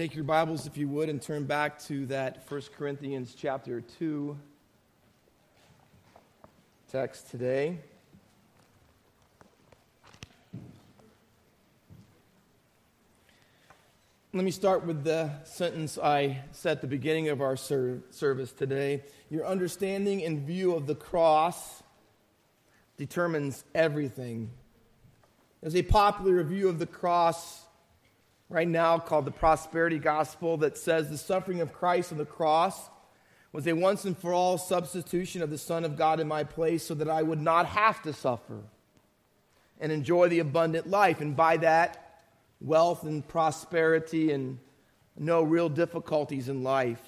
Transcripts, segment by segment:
Take your Bibles, if you would, and turn back to that 1 Corinthians chapter 2 text today. Let me start with the sentence I said at the beginning of our ser- service today. Your understanding and view of the cross determines everything. There's a popular view of the cross right now called the prosperity gospel that says the suffering of Christ on the cross was a once and for all substitution of the Son of God in my place so that I would not have to suffer and enjoy the abundant life. And by that, wealth and prosperity and no real difficulties in life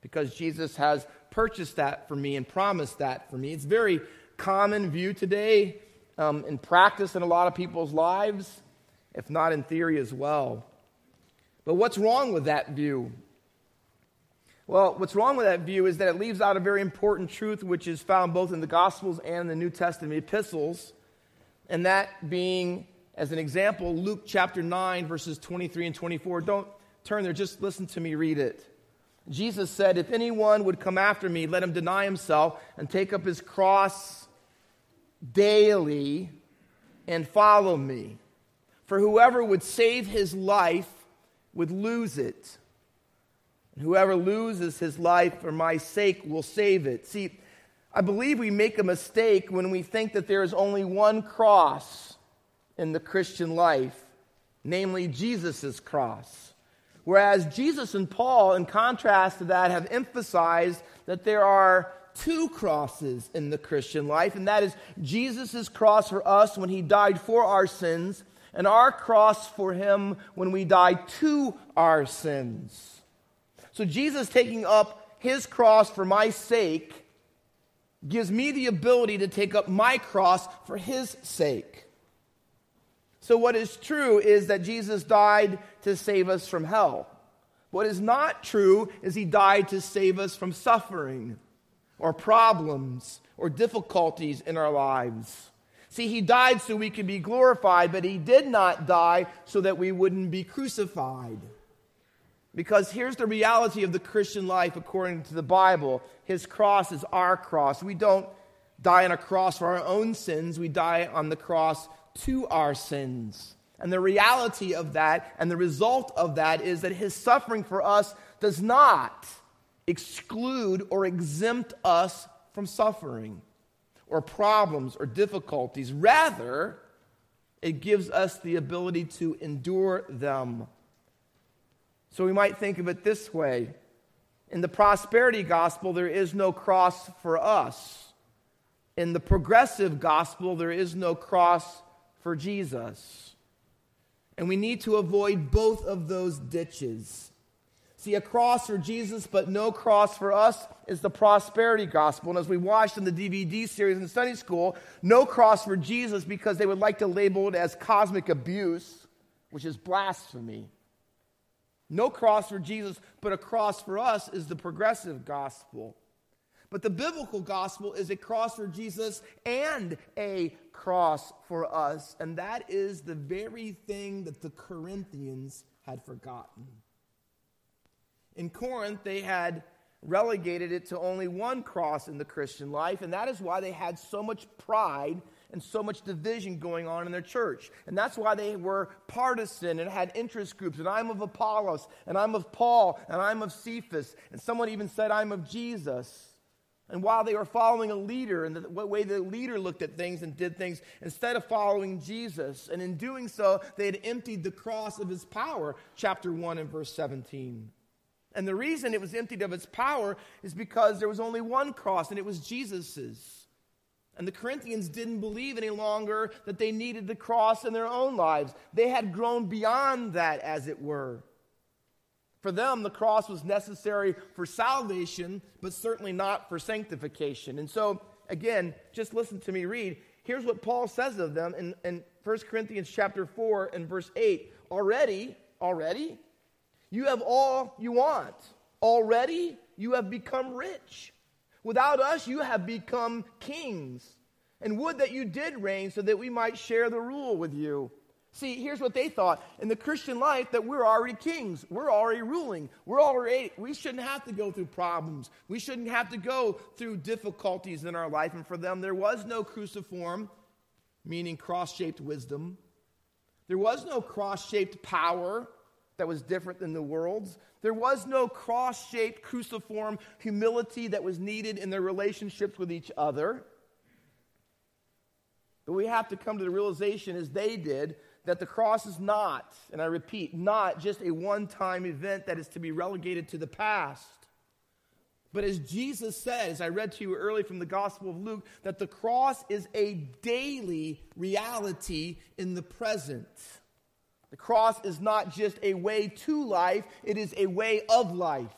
because Jesus has purchased that for me and promised that for me. It's very common view today um, in practice in a lot of people's lives, if not in theory as well. But what's wrong with that view? Well, what's wrong with that view is that it leaves out a very important truth which is found both in the Gospels and the New Testament epistles, and that being, as an example, Luke chapter 9, verses 23 and 24. Don't turn there, just listen to me read it. Jesus said, If anyone would come after me, let him deny himself and take up his cross daily and follow me. For whoever would save his life would lose it. And whoever loses his life for my sake will save it. See, I believe we make a mistake when we think that there is only one cross in the Christian life, namely Jesus' cross. Whereas Jesus and Paul, in contrast to that, have emphasized that there are two crosses in the Christian life, and that is Jesus' cross for us when he died for our sins, and our cross for him when we die to our sins. So Jesus taking up his cross for my sake gives me the ability to take up my cross for his sake. So, what is true is that Jesus died to save us from hell. What is not true is he died to save us from suffering or problems or difficulties in our lives. See, he died so we could be glorified, but he did not die so that we wouldn't be crucified. Because here's the reality of the Christian life according to the Bible His cross is our cross. We don't die on a cross for our own sins, we die on the cross to our sins. And the reality of that and the result of that is that His suffering for us does not exclude or exempt us from suffering or problems or difficulties. Rather, it gives us the ability to endure them. So we might think of it this way In the prosperity gospel, there is no cross for us. In the progressive gospel, there is no cross for Jesus. And we need to avoid both of those ditches. See, a cross for Jesus, but no cross for us is the prosperity gospel. And as we watched in the DVD series in Sunday school, no cross for Jesus because they would like to label it as cosmic abuse, which is blasphemy. No cross for Jesus, but a cross for us is the progressive gospel. But the biblical gospel is a cross for Jesus and a cross for us. And that is the very thing that the Corinthians had forgotten. In Corinth, they had relegated it to only one cross in the Christian life, and that is why they had so much pride and so much division going on in their church. And that's why they were partisan and had interest groups. And I'm of Apollos, and I'm of Paul, and I'm of Cephas. And someone even said, I'm of Jesus. And while they were following a leader and the way the leader looked at things and did things, instead of following Jesus, and in doing so, they had emptied the cross of his power, chapter 1 and verse 17. And the reason it was emptied of its power is because there was only one cross, and it was Jesus's. And the Corinthians didn't believe any longer that they needed the cross in their own lives. They had grown beyond that, as it were. For them, the cross was necessary for salvation, but certainly not for sanctification. And so, again, just listen to me read. Here's what Paul says of them in, in 1 Corinthians chapter 4 and verse 8. Already, already, you have all you want. Already, you have become rich. Without us, you have become kings. And would that you did reign so that we might share the rule with you. See, here's what they thought in the Christian life that we're already kings. We're already ruling. We're already, we shouldn't have to go through problems. We shouldn't have to go through difficulties in our life. And for them, there was no cruciform, meaning cross shaped wisdom. There was no cross shaped power that was different than the world's. There was no cross shaped cruciform humility that was needed in their relationships with each other. But we have to come to the realization, as they did, that the cross is not, and I repeat, not just a one time event that is to be relegated to the past. But as Jesus says, I read to you early from the Gospel of Luke, that the cross is a daily reality in the present. The cross is not just a way to life, it is a way of life.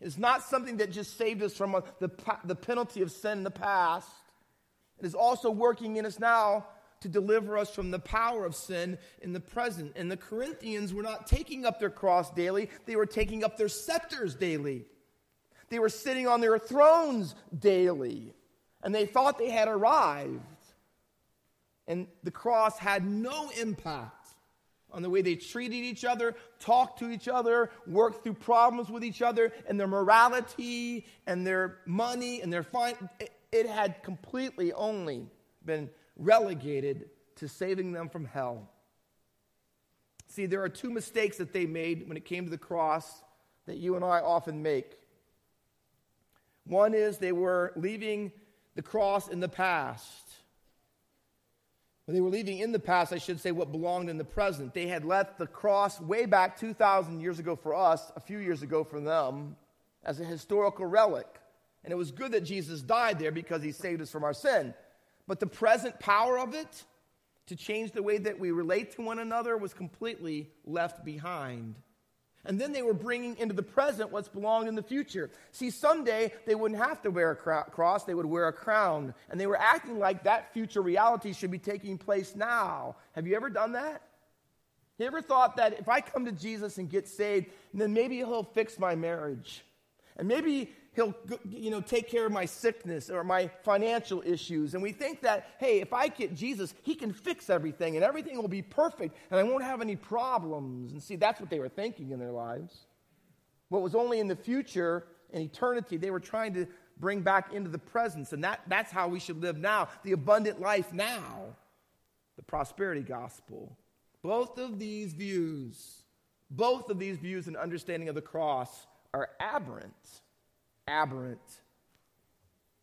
It's not something that just saved us from the, the penalty of sin in the past. It is also working in us now to deliver us from the power of sin in the present. And the Corinthians were not taking up their cross daily, they were taking up their scepters daily. They were sitting on their thrones daily. And they thought they had arrived. And the cross had no impact on the way they treated each other, talked to each other, worked through problems with each other, and their morality and their money and their fine. It, it had completely only been relegated to saving them from hell. See, there are two mistakes that they made when it came to the cross that you and I often make. One is they were leaving the cross in the past. When they were leaving in the past, I should say what belonged in the present. They had left the cross way back 2,000 years ago for us, a few years ago for them, as a historical relic. And it was good that Jesus died there because he saved us from our sin. But the present power of it to change the way that we relate to one another was completely left behind. And then they were bringing into the present what's belonged in the future. See, someday they wouldn't have to wear a cross, they would wear a crown. And they were acting like that future reality should be taking place now. Have you ever done that? You ever thought that if I come to Jesus and get saved, then maybe he'll fix my marriage? And maybe he'll you know take care of my sickness or my financial issues. And we think that hey if i get jesus he can fix everything and everything will be perfect and i won't have any problems. And see that's what they were thinking in their lives. What was only in the future in eternity they were trying to bring back into the presence. And that, that's how we should live now the abundant life now. The prosperity gospel. Both of these views both of these views and understanding of the cross are aberrant aberrant.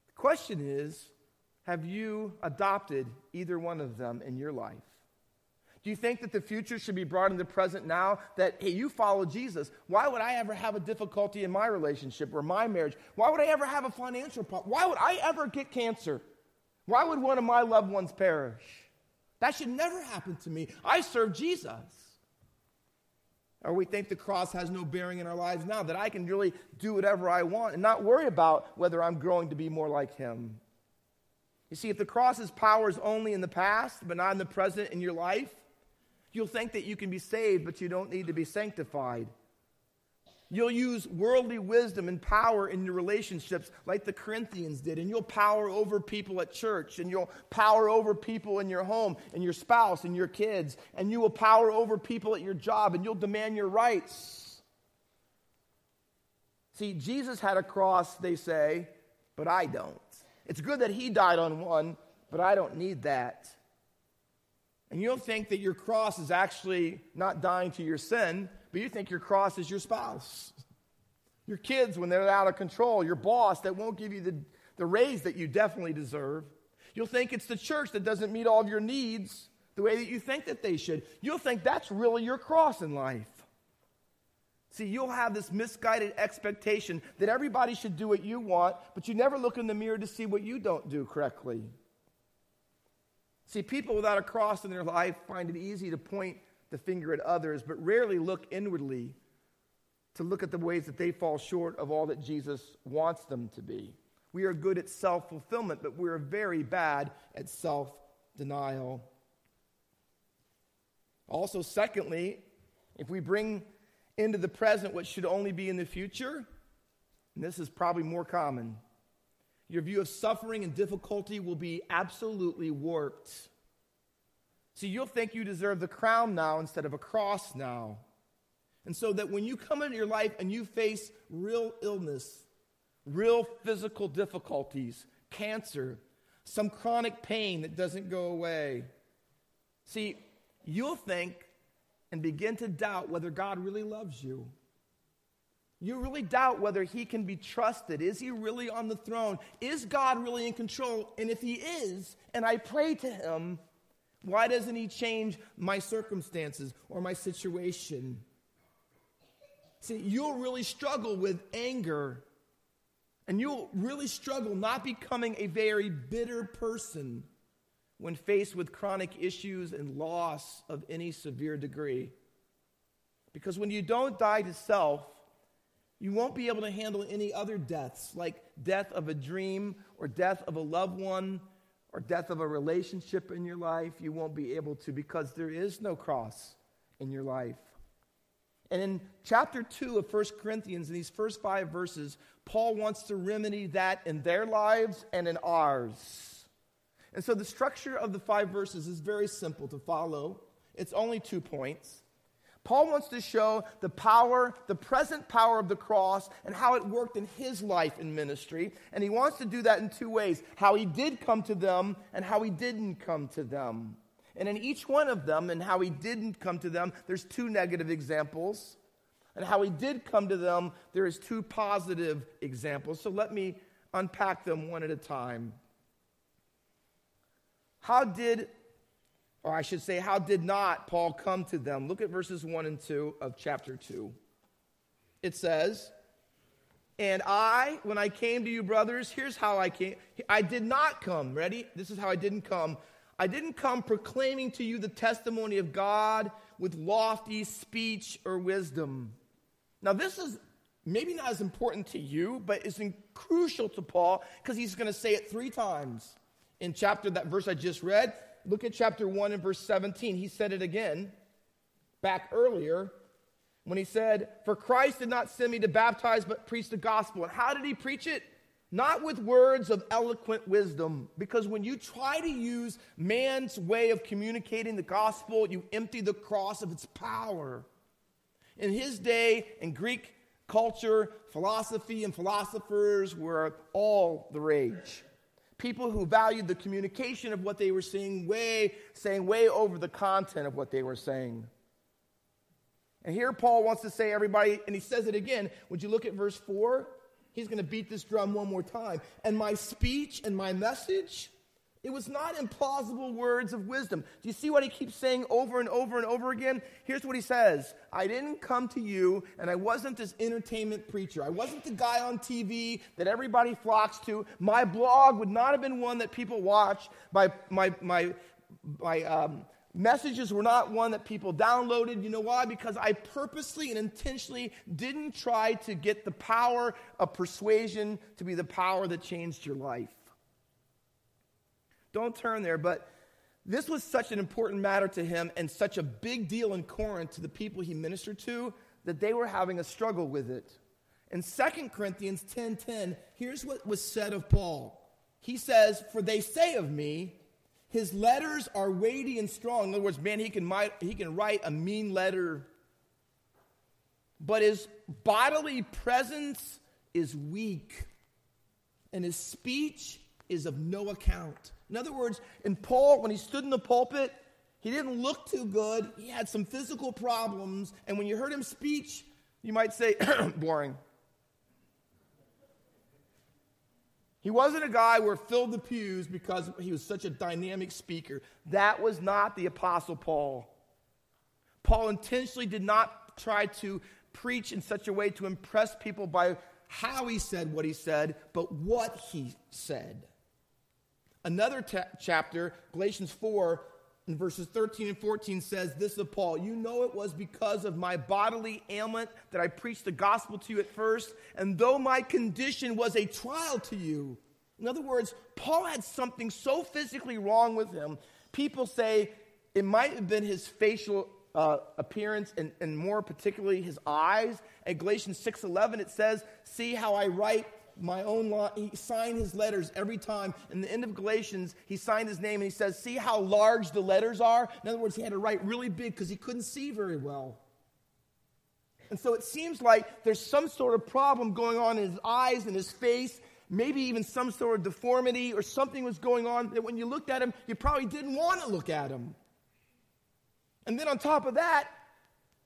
The question is have you adopted either one of them in your life? Do you think that the future should be brought into the present now? That, hey, you follow Jesus. Why would I ever have a difficulty in my relationship or my marriage? Why would I ever have a financial problem? Why would I ever get cancer? Why would one of my loved ones perish? That should never happen to me. I serve Jesus. Or we think the cross has no bearing in our lives now, that I can really do whatever I want and not worry about whether I'm growing to be more like Him. You see, if the cross's power is only in the past, but not in the present in your life, you'll think that you can be saved, but you don't need to be sanctified. You'll use worldly wisdom and power in your relationships like the Corinthians did, and you'll power over people at church, and you'll power over people in your home, and your spouse, and your kids, and you will power over people at your job, and you'll demand your rights. See, Jesus had a cross, they say, but I don't. It's good that he died on one, but I don't need that. And you'll think that your cross is actually not dying to your sin, but you think your cross is your spouse, your kids when they're out of control, your boss that won't give you the, the raise that you definitely deserve. You'll think it's the church that doesn't meet all of your needs the way that you think that they should. You'll think that's really your cross in life. See, you'll have this misguided expectation that everybody should do what you want, but you never look in the mirror to see what you don't do correctly. See, people without a cross in their life find it easy to point the finger at others, but rarely look inwardly to look at the ways that they fall short of all that Jesus wants them to be. We are good at self fulfillment, but we're very bad at self denial. Also, secondly, if we bring into the present what should only be in the future, and this is probably more common, your view of suffering and difficulty will be absolutely warped. See, you'll think you deserve the crown now instead of a cross now. And so that when you come into your life and you face real illness, real physical difficulties, cancer, some chronic pain that doesn't go away, see, you'll think and begin to doubt whether God really loves you. You really doubt whether he can be trusted. Is he really on the throne? Is God really in control? And if he is, and I pray to him, why doesn't he change my circumstances or my situation? See, you'll really struggle with anger, and you'll really struggle not becoming a very bitter person when faced with chronic issues and loss of any severe degree. Because when you don't die to self, you won't be able to handle any other deaths, like death of a dream or death of a loved one or death of a relationship in your life. You won't be able to because there is no cross in your life. And in chapter 2 of 1 Corinthians, in these first five verses, Paul wants to remedy that in their lives and in ours. And so the structure of the five verses is very simple to follow. It's only two points. Paul wants to show the power, the present power of the cross, and how it worked in his life and ministry. And he wants to do that in two ways how he did come to them and how he didn't come to them. And in each one of them and how he didn't come to them, there's two negative examples. And how he did come to them, there is two positive examples. So let me unpack them one at a time. How did or I should say, how did not Paul come to them? Look at verses 1 and 2 of chapter 2. It says, And I, when I came to you, brothers, here's how I came. I did not come. Ready? This is how I didn't come. I didn't come proclaiming to you the testimony of God with lofty speech or wisdom. Now, this is maybe not as important to you, but it's crucial to Paul because he's going to say it three times in chapter, that verse I just read look at chapter 1 and verse 17. He said it again back earlier when he said, For Christ did not send me to baptize, but preach the gospel. And how did he preach it? Not with words of eloquent wisdom, because when you try to use man's way of communicating the gospel, you empty the cross of its power. In his day, in Greek culture, philosophy and philosophers were all the rage people who valued the communication of what they were saying way, saying way over the content of what they were saying. And here Paul wants to say, everybody, and he says it again. Would you look at verse 4? He's going to beat this drum one more time. And my speech and my message it was not implausible words of wisdom. Do you see what he keeps saying over and over and over again? Here's what he says I didn't come to you, and I wasn't this entertainment preacher. I wasn't the guy on TV that everybody flocks to. My blog would not have been one that people watch. My, my, my, my um, messages were not one that people downloaded. You know why? Because I purposely and intentionally didn't try to get the power of persuasion to be the power that changed your life. Don't turn there, but this was such an important matter to him and such a big deal in Corinth to the people he ministered to that they were having a struggle with it. In 2 Corinthians 10:10, here's what was said of Paul. He says, "For they say of me, his letters are weighty and strong." In other words, man, he can, he can write a mean letter, but his bodily presence is weak, and his speech is of no account. In other words, in Paul, when he stood in the pulpit, he didn't look too good. He had some physical problems. And when you heard him speech, you might say, boring. He wasn't a guy who filled the pews because he was such a dynamic speaker. That was not the Apostle Paul. Paul intentionally did not try to preach in such a way to impress people by how he said what he said, but what he said. Another ta- chapter, Galatians 4, in verses 13 and 14 says this of Paul You know it was because of my bodily ailment that I preached the gospel to you at first, and though my condition was a trial to you. In other words, Paul had something so physically wrong with him. People say it might have been his facial uh, appearance and, and more particularly his eyes. At Galatians 6.11 it says, See how I write my own law. He signed his letters every time. In the end of Galatians, he signed his name and he says, See how large the letters are? In other words, he had to write really big because he couldn't see very well. And so it seems like there's some sort of problem going on in his eyes and his face, maybe even some sort of deformity or something was going on that when you looked at him, you probably didn't want to look at him. And then on top of that,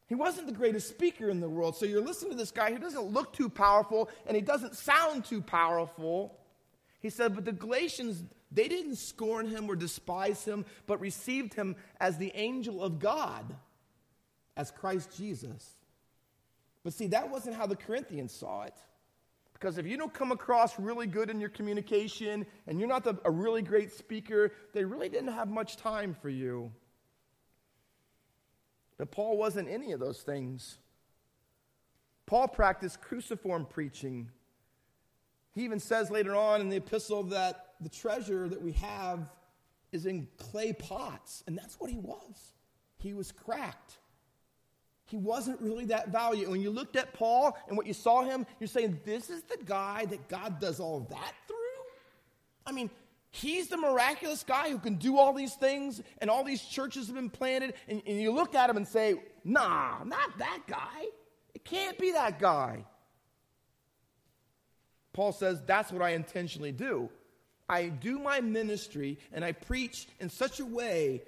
he wasn't the greatest speaker in the world. So you're listening to this guy who doesn't look too powerful and he doesn't sound too powerful. He said, But the Galatians, they didn't scorn him or despise him, but received him as the angel of God, as Christ Jesus. But see, that wasn't how the Corinthians saw it. Because if you don't come across really good in your communication and you're not the, a really great speaker, they really didn't have much time for you. But Paul wasn't any of those things. Paul practiced cruciform preaching. He even says later on in the epistle that the treasure that we have is in clay pots, and that's what he was. He was cracked. He wasn't really that valuable. When you looked at Paul and what you saw him, you're saying, This is the guy that God does all that through? I mean, He's the miraculous guy who can do all these things, and all these churches have been planted. And, and, you look at him and say, Nah, not that guy. It can't be that guy. Paul says, That's what I intentionally do. I do my ministry and I preach in such a way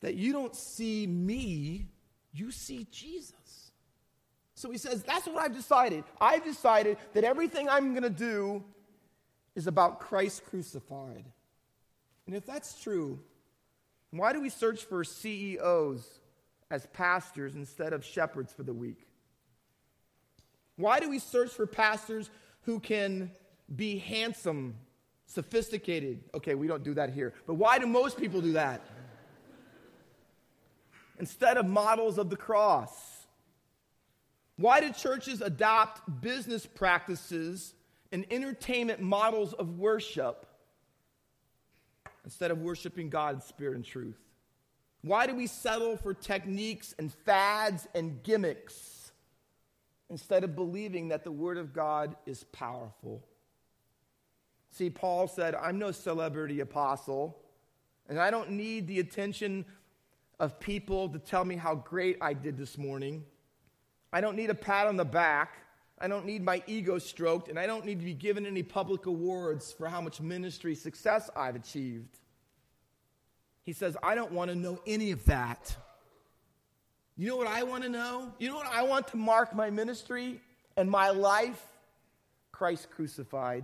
that you don't see me, you see Jesus. So he says, That's what I've decided. I've decided that everything I'm going to do is about Christ crucified. And if that's true, why do we search for CEOs as pastors instead of shepherds for the week? Why do we search for pastors who can be handsome, sophisticated? Okay, we don't do that here. But why do most people do that? instead of models of the cross? Why do churches adopt business practices and entertainment models of worship instead of worshiping God in spirit and truth? Why do we settle for techniques and fads and gimmicks instead of believing that the Word of God is powerful? See, Paul said, I'm no celebrity apostle, and I don't need the attention of people to tell me how great I did this morning. I don't need a pat on the back. I don't need my ego stroked, and I don't need to be given any public awards for how much ministry success I've achieved. He says, I don't want to know any of that. You know what I want to know? You know what I want to mark my ministry and my life? Christ crucified.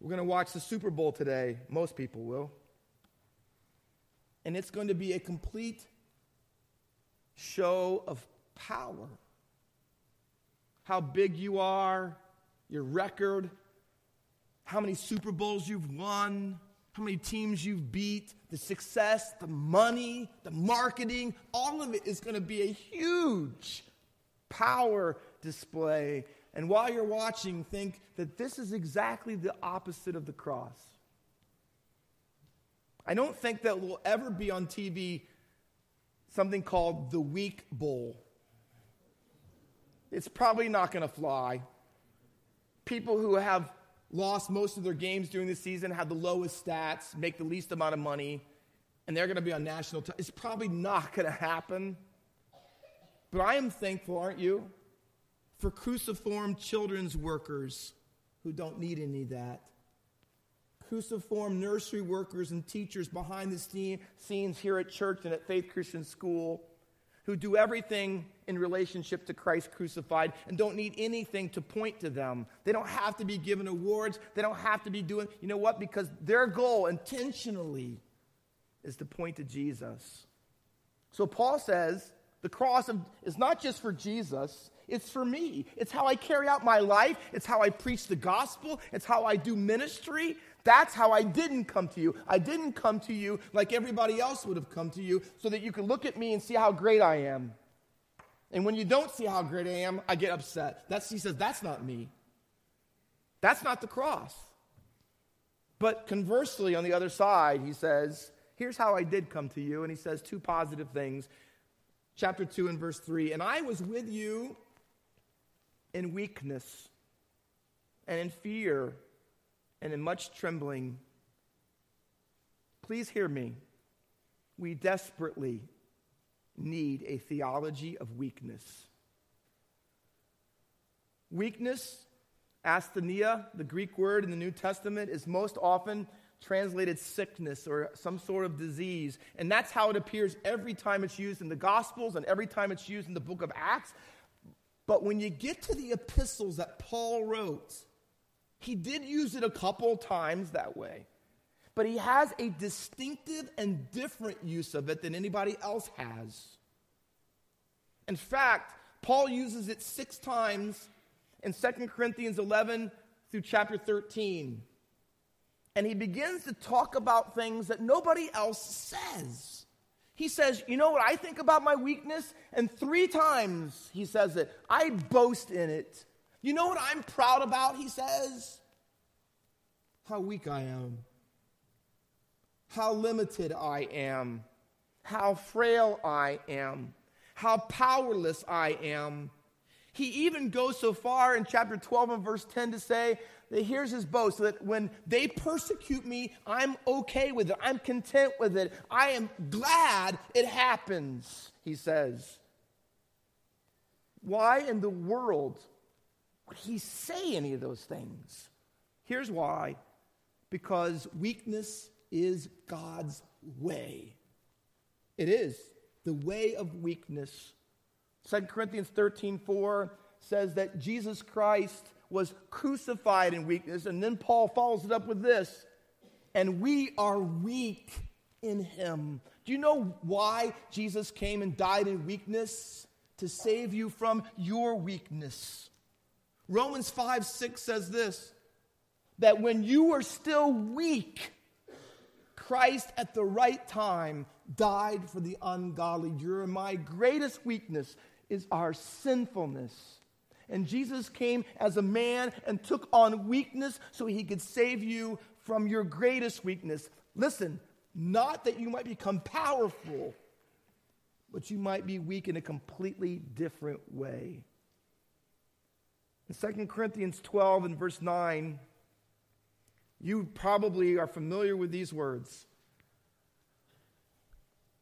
We're going to watch the Super Bowl today. Most people will. And it's going to be a complete show of power how big you are, your record, how many Super Bowls you've won, how many teams you've beat, the success, the money, the marketing, all of it is going to be a huge power display. And while you're watching, think that this is exactly the opposite of the cross. I don't think that will ever be on TV something called the Weak Bowl it's probably not going to fly. People who have lost most of their games during the season have the lowest stats, make the least amount of money, and they're going to be on national. It's probably not going to happen. But I am thankful, aren't you, for cruciform children's workers who don't need any of that. Cruciform nursery workers and teachers behind the scenes here at church and at Faith Christian School who do everything in relationship to Christ crucified and don't need anything to point to them. They don't have to be given awards. They don't have to be doing, you know what? Because their goal intentionally is to point to Jesus. So Paul says the cross is not just for Jesus, it's for me. It's how I carry out my life, it's how I preach the gospel, it's how I do ministry. That's how I didn't come to you. I didn't come to you like everybody else would have come to you so that you could look at me and see how great I am. And when you don't see how great I am, I get upset. That's, he says, that's not me. That's not the cross. But conversely, on the other side, he says, here's how I did come to you. And he says two positive things. Chapter 2 and verse 3 And I was with you in weakness and in fear and in much trembling. Please hear me. We desperately need a theology of weakness. Weakness, asthenia, the Greek word in the New Testament, is most often translated sickness or some sort of disease. And that's how it appears every time it's used in the Gospels and every time it's used in the book of Acts. But when you get to the epistles that Paul wrote, he did use it a couple times that way. But he has a distinctive and different use of it than anybody else has. In fact, Paul uses it six times in 2 Corinthians 11 through chapter 13 and he begins to talk about things that nobody else says. He says, You know what I think about my weakness? And three times he says it. I boast in it. You know what I'm proud about? He says, How weak I am, how limited I am, how frail I am, how powerless I am. He even goes so far in chapter 12 and verse 10 to say that here's his boast that when they persecute me, I'm okay with it. I'm content with it. I am glad it happens, he says. Why in the world would he say any of those things? Here's why because weakness is God's way. It is the way of weakness. 2 Corinthians 13 4 says that Jesus Christ was crucified in weakness. And then Paul follows it up with this and we are weak in him. Do you know why Jesus came and died in weakness? To save you from your weakness. Romans 5 6 says this that when you were still weak, Christ at the right time died for the ungodly. Your my greatest weakness is our sinfulness. And Jesus came as a man and took on weakness so he could save you from your greatest weakness. Listen, not that you might become powerful, but you might be weak in a completely different way. In 2 Corinthians 12 and verse 9, you probably are familiar with these words.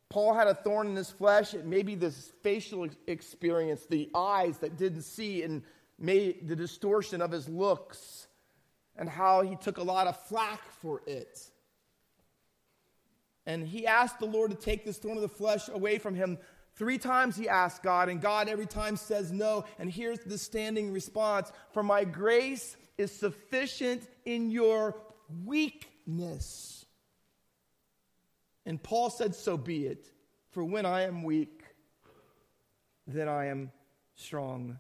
Paul had a thorn in his flesh. It may be this facial experience, the eyes that didn't see, and made the distortion of his looks, and how he took a lot of flack for it. And he asked the Lord to take this thorn of the flesh away from him. Three times he asked God, and God every time says no. And here's the standing response For my grace is sufficient in your weakness. And Paul said, So be it. For when I am weak, then I am strong.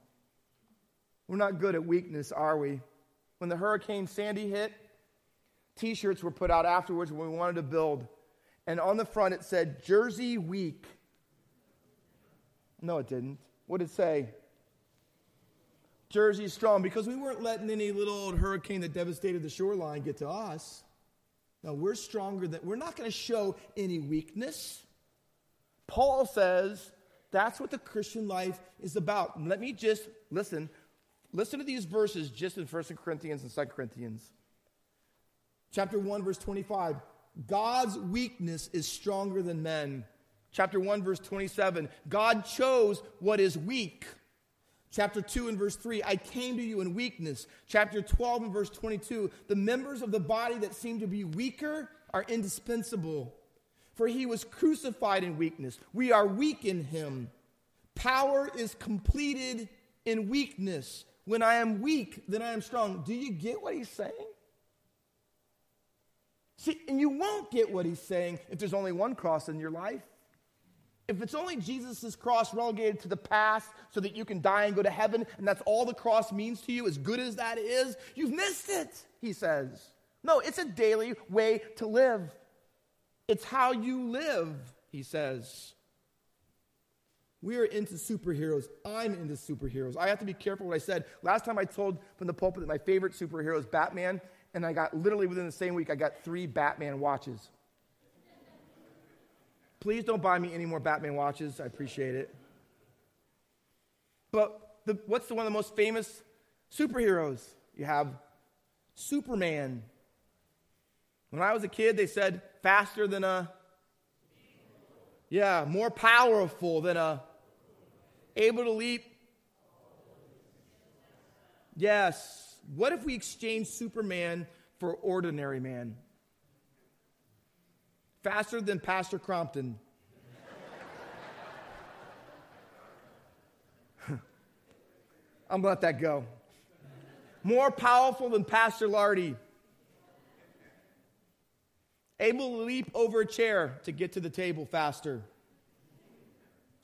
We're not good at weakness, are we? When the Hurricane Sandy hit, t shirts were put out afterwards when we wanted to build. And on the front it said, Jersey weak. No, it didn't. What did it say? Jersey strong because we weren't letting any little old hurricane that devastated the shoreline get to us. No, we're stronger than, we're not going to show any weakness. Paul says that's what the Christian life is about. let me just listen. Listen to these verses just in 1 Corinthians and 2 Corinthians. Chapter 1, verse 25. God's weakness is stronger than men. Chapter 1, verse 27. God chose what is weak Chapter 2 and verse 3, I came to you in weakness. Chapter 12 and verse 22, the members of the body that seem to be weaker are indispensable. For he was crucified in weakness. We are weak in him. Power is completed in weakness. When I am weak, then I am strong. Do you get what he's saying? See, and you won't get what he's saying if there's only one cross in your life. If it's only Jesus' cross relegated to the past so that you can die and go to heaven, and that's all the cross means to you, as good as that is, you've missed it, he says. No, it's a daily way to live. It's how you live, he says. We are into superheroes. I'm into superheroes. I have to be careful what I said. Last time I told from the pulpit that my favorite superhero is Batman, and I got literally within the same week, I got three Batman watches. Please don't buy me any more Batman watches. I appreciate it. But the, what's the, one of the most famous superheroes? You have Superman. When I was a kid, they said faster than a. Yeah, more powerful than a. Able to leap. Yes. What if we exchange Superman for ordinary man? Faster than Pastor Crompton. I'm gonna let that go. More powerful than Pastor Lardy. Able to leap over a chair to get to the table faster.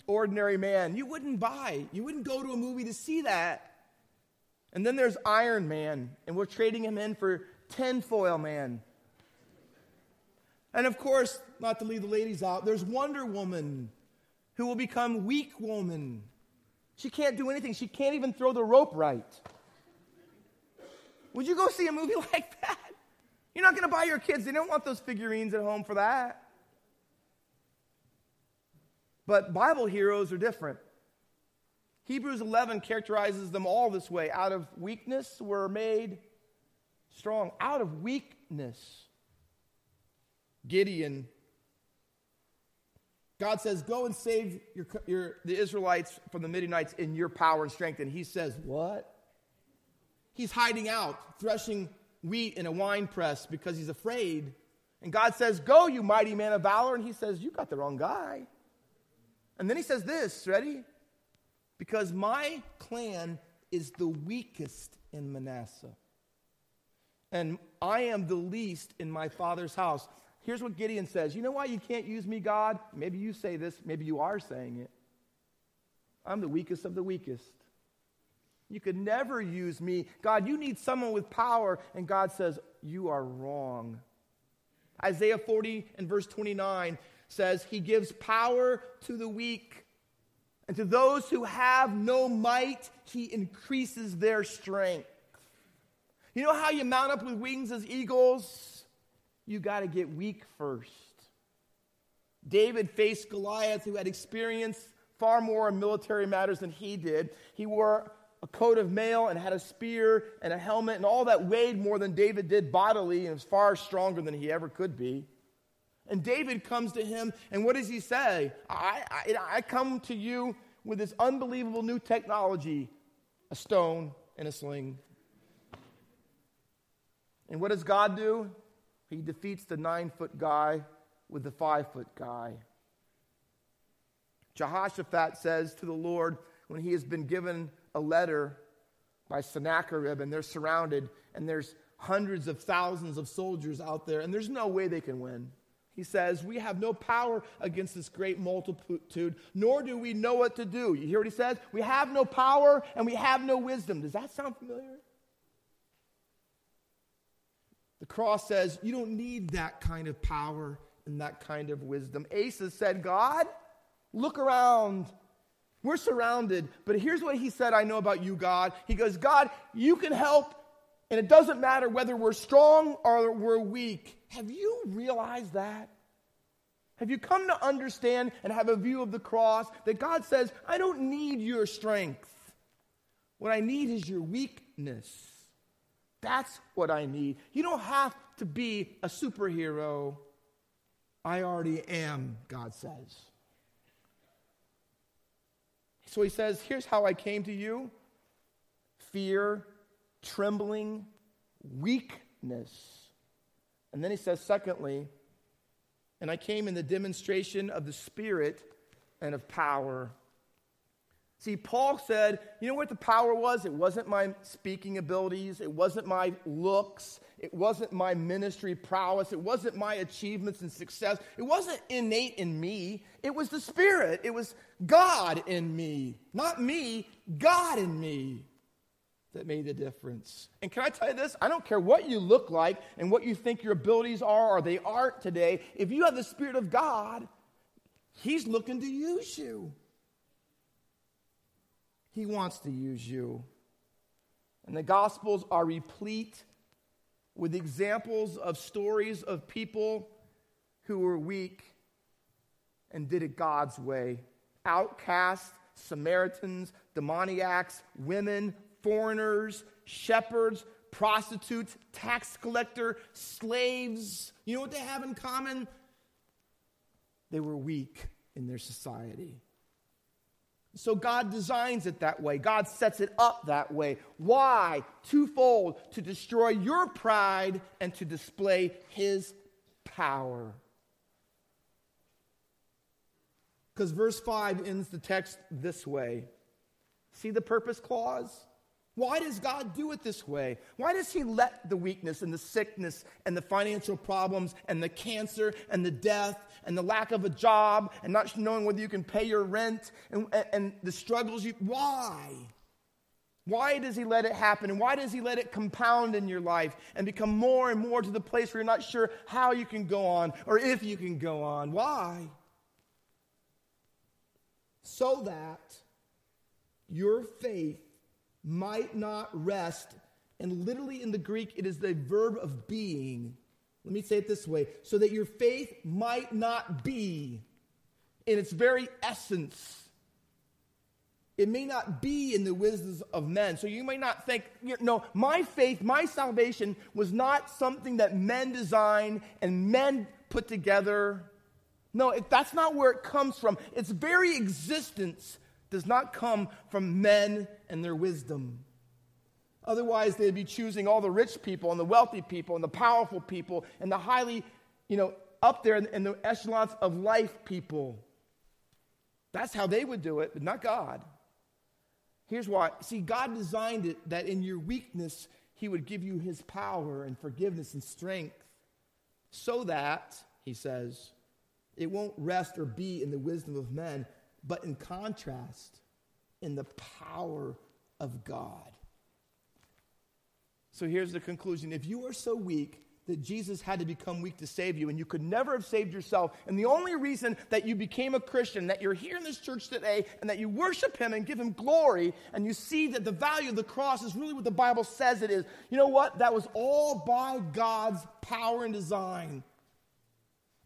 Ordinary man. You wouldn't buy, you wouldn't go to a movie to see that. And then there's Iron Man, and we're trading him in for Tinfoil Man. And of course, not to leave the ladies out, there's Wonder Woman, who will become Weak Woman. She can't do anything, she can't even throw the rope right. Would you go see a movie like that? You're not going to buy your kids, they don't want those figurines at home for that. But Bible heroes are different. Hebrews 11 characterizes them all this way. Out of weakness, we're made strong. Out of weakness. Gideon. God says, Go and save your, your, the Israelites from the Midianites in your power and strength. And he says, What? He's hiding out, threshing wheat in a wine press because he's afraid. And God says, Go, you mighty man of valor. And he says, You got the wrong guy. And then he says this, ready? Because my clan is the weakest in Manasseh. And I am the least in my father's house. Here's what Gideon says You know why you can't use me, God? Maybe you say this, maybe you are saying it. I'm the weakest of the weakest. You could never use me. God, you need someone with power. And God says, You are wrong. Isaiah 40 and verse 29 says, He gives power to the weak, and to those who have no might, He increases their strength. You know how you mount up with wings as eagles? You got to get weak first. David faced Goliath, who had experienced far more in military matters than he did. He wore a coat of mail and had a spear and a helmet, and all that weighed more than David did bodily and was far stronger than he ever could be. And David comes to him, and what does he say? I, I, I come to you with this unbelievable new technology a stone and a sling. And what does God do? He defeats the nine foot guy with the five foot guy. Jehoshaphat says to the Lord when he has been given a letter by Sennacherib, and they're surrounded, and there's hundreds of thousands of soldiers out there, and there's no way they can win. He says, We have no power against this great multitude, nor do we know what to do. You hear what he says? We have no power and we have no wisdom. Does that sound familiar? The cross says, You don't need that kind of power and that kind of wisdom. Asa said, God, look around. We're surrounded. But here's what he said I know about you, God. He goes, God, you can help, and it doesn't matter whether we're strong or we're weak. Have you realized that? Have you come to understand and have a view of the cross that God says, I don't need your strength. What I need is your weakness. That's what I need. You don't have to be a superhero. I already am, God says. So he says, Here's how I came to you fear, trembling, weakness. And then he says, Secondly, and I came in the demonstration of the Spirit and of power. See, Paul said, you know what the power was? It wasn't my speaking abilities, it wasn't my looks, it wasn't my ministry prowess, it wasn't my achievements and success, it wasn't innate in me. It was the Spirit, it was God in me. Not me, God in me that made the difference. And can I tell you this? I don't care what you look like and what you think your abilities are or they aren't today. If you have the Spirit of God, He's looking to use you. He wants to use you. And the Gospels are replete with examples of stories of people who were weak and did it God's way. Outcasts, Samaritans, demoniacs, women, foreigners, shepherds, prostitutes, tax collector, slaves. You know what they have in common? They were weak in their society. So God designs it that way. God sets it up that way. Why? Twofold to destroy your pride and to display his power. Because verse 5 ends the text this way. See the purpose clause? Why does God do it this way? Why does He let the weakness and the sickness and the financial problems and the cancer and the death and the lack of a job and not knowing whether you can pay your rent and, and the struggles you. Why? Why does He let it happen? And why does He let it compound in your life and become more and more to the place where you're not sure how you can go on or if you can go on? Why? So that your faith might not rest. And literally in the Greek, it is the verb of being. Let me say it this way so that your faith might not be in its very essence. It may not be in the wisdoms of men. So you may not think, you know, my faith, my salvation was not something that men designed and men put together. No, it, that's not where it comes from. Its very existence does not come from men and their wisdom. Otherwise, they'd be choosing all the rich people and the wealthy people and the powerful people and the highly, you know, up there in, the echelons of life people. That's how they would do it, but not God. Here's why. See, God designed it that in your weakness, He would give you His power and forgiveness and strength so that, He says, it won't rest or be in the wisdom of men, but in contrast, in the power of God. So here's the conclusion. If you are so weak that Jesus had to become weak to save you, and you could never have saved yourself, and the only reason that you became a Christian, that you're here in this church today, and that you worship Him and give Him glory, and you see that the value of the cross is really what the Bible says it is, you know what? That was all by God's power and design.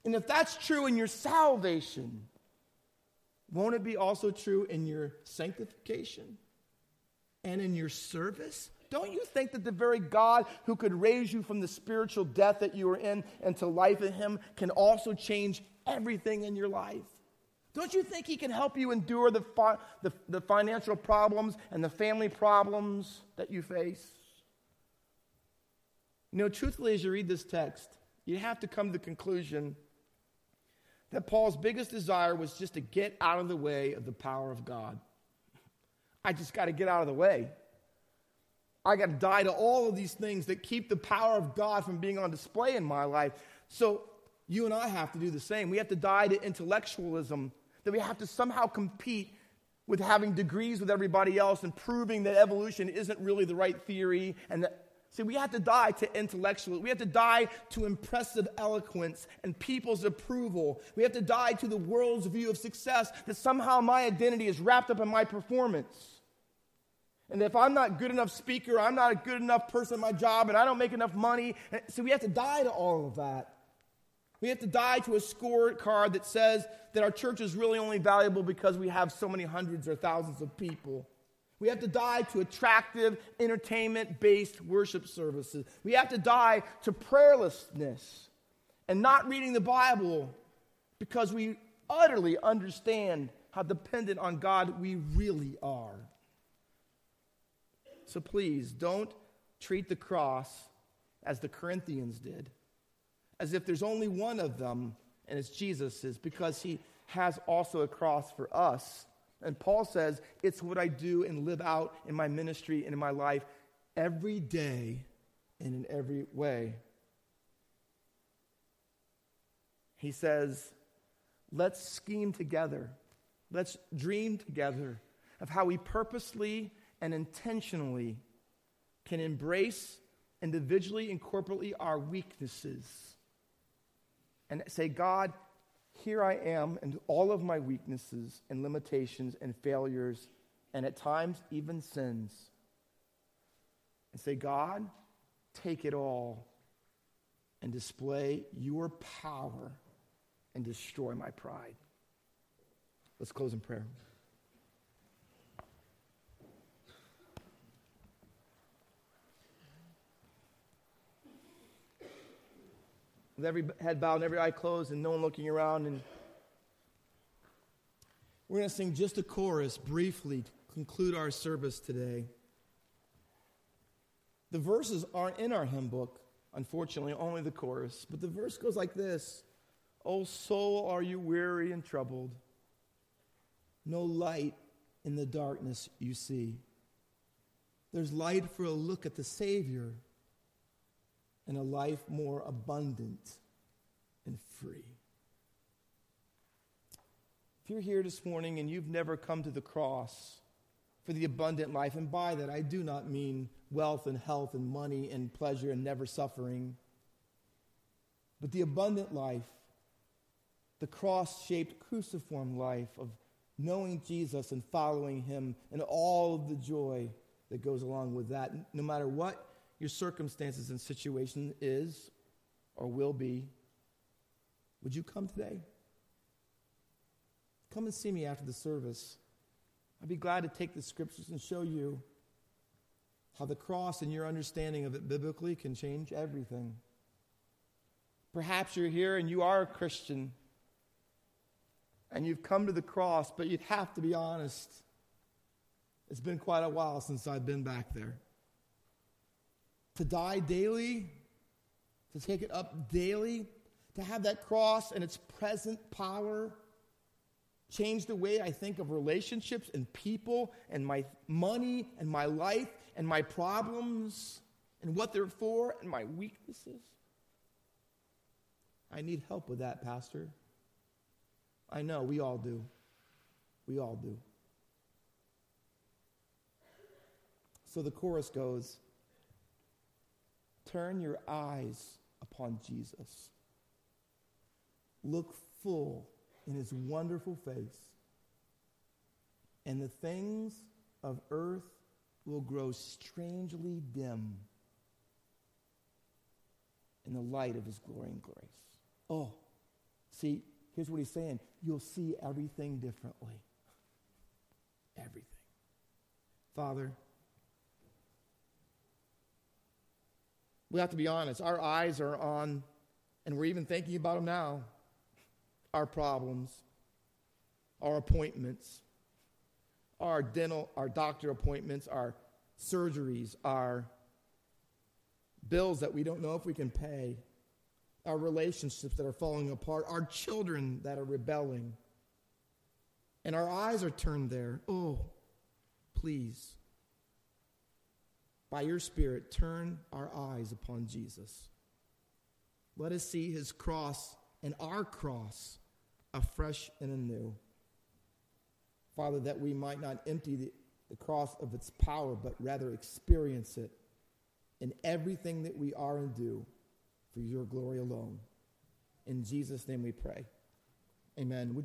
And if that's true in your salvation, won't it be also true in your sanctification and in your service? Don't you think that the very God who could raise you from the spiritual death that you are in into life in Him can also change everything in your life? Don't you think He can help you endure the, fi- the, the financial problems and the family problems that you face? You know, truthfully, as you read this text, you have to come to the conclusion that Paul's biggest desire was just to get out of the way of the power of God. I just got to get out of the way. I got to die to all of these things that keep the power of God from being on display in my life. So you and I have to do the same. We have to die to intellectualism, that we have to somehow compete with having degrees with everybody else and proving that evolution isn't really the right theory and that See, we have to die to intellectual. We have to die to impressive eloquence and people's approval. We have to die to the world's view of success that somehow my identity is wrapped up in my performance. And if I'm not good enough speaker, I'm not a good enough person at my job, and I don't make enough money. Eh, so we have to die to all of that. We have to die to a scorecard that says that our church is really only valuable because we have so many hundreds or thousands of people. We have to die to attractive, entertainment based worship services. We have to die to prayerlessness and not reading the Bible because we utterly understand how dependent on God we really are. So please don't treat the cross as the Corinthians did, as if there's only one of them and it's Jesus's, because he has also a cross for us and Paul says, it's what I do and live out in my ministry and in my life every day and in every way. He says, let's scheme together. Let's dream together of how we purposely and intentionally can embrace individually and corporately our weaknesses and say, God, here I am and all of my weaknesses and limitations and failures and at times even sins. And say, God, take it all and display your power and destroy my pride. Let's close in prayer. With every head bowed and every eye closed and no one looking around. And we're going to sing just a chorus briefly to conclude our service today. The verses aren't in our hymn book, unfortunately, only the chorus. But the verse goes like this O soul, are you weary and troubled? No light in the darkness you see. There's light for a look at the Savior and a life more abundant and free. If you're here this morning and you've never come to the cross for the abundant life, and by that I do not mean wealth and health and money and pleasure and never suffering, but the abundant life, the cross shaped cruciform life of knowing Jesus and following him and all of the joy that goes along with that, no matter what your circumstances and situation is or will be, would you come today? Come and see me after the service. I'd be glad to take the scriptures and show you how the cross and your understanding of it biblically can change everything. Perhaps you're here and you are a Christian and you've come to the cross, but you'd have to be honest. It's been quite a while since I've been back there. To die daily, to take it up daily, to have that cross and its present power change the way I think of relationships and people and my money and my life and my problems and what they're for and my weaknesses. I need help with that, Pastor. I know, we all do. We all do. So the chorus goes Turn your eyes upon Jesus. Look full in his wonderful face, and the things of earth will grow strangely dim in the light of his glory and grace. Oh, see, here's what he's saying you'll see everything differently. Everything. Father, we have to be honest. Our eyes are on, and we're even thinking about them now, our problems, our appointments, our dental, our doctor appointments, our surgeries, our bills that we don't know if we can pay, our relationships that are falling apart, our children that are rebelling. And our eyes are turned there. Oh, please by your Spirit, turn our eyes upon Jesus. Let us see his cross and our cross afresh and anew. Father, that we might not empty the, the cross of its power, but rather experience it in everything that we are and do for your glory alone. In Jesus' name we pray. Amen. Would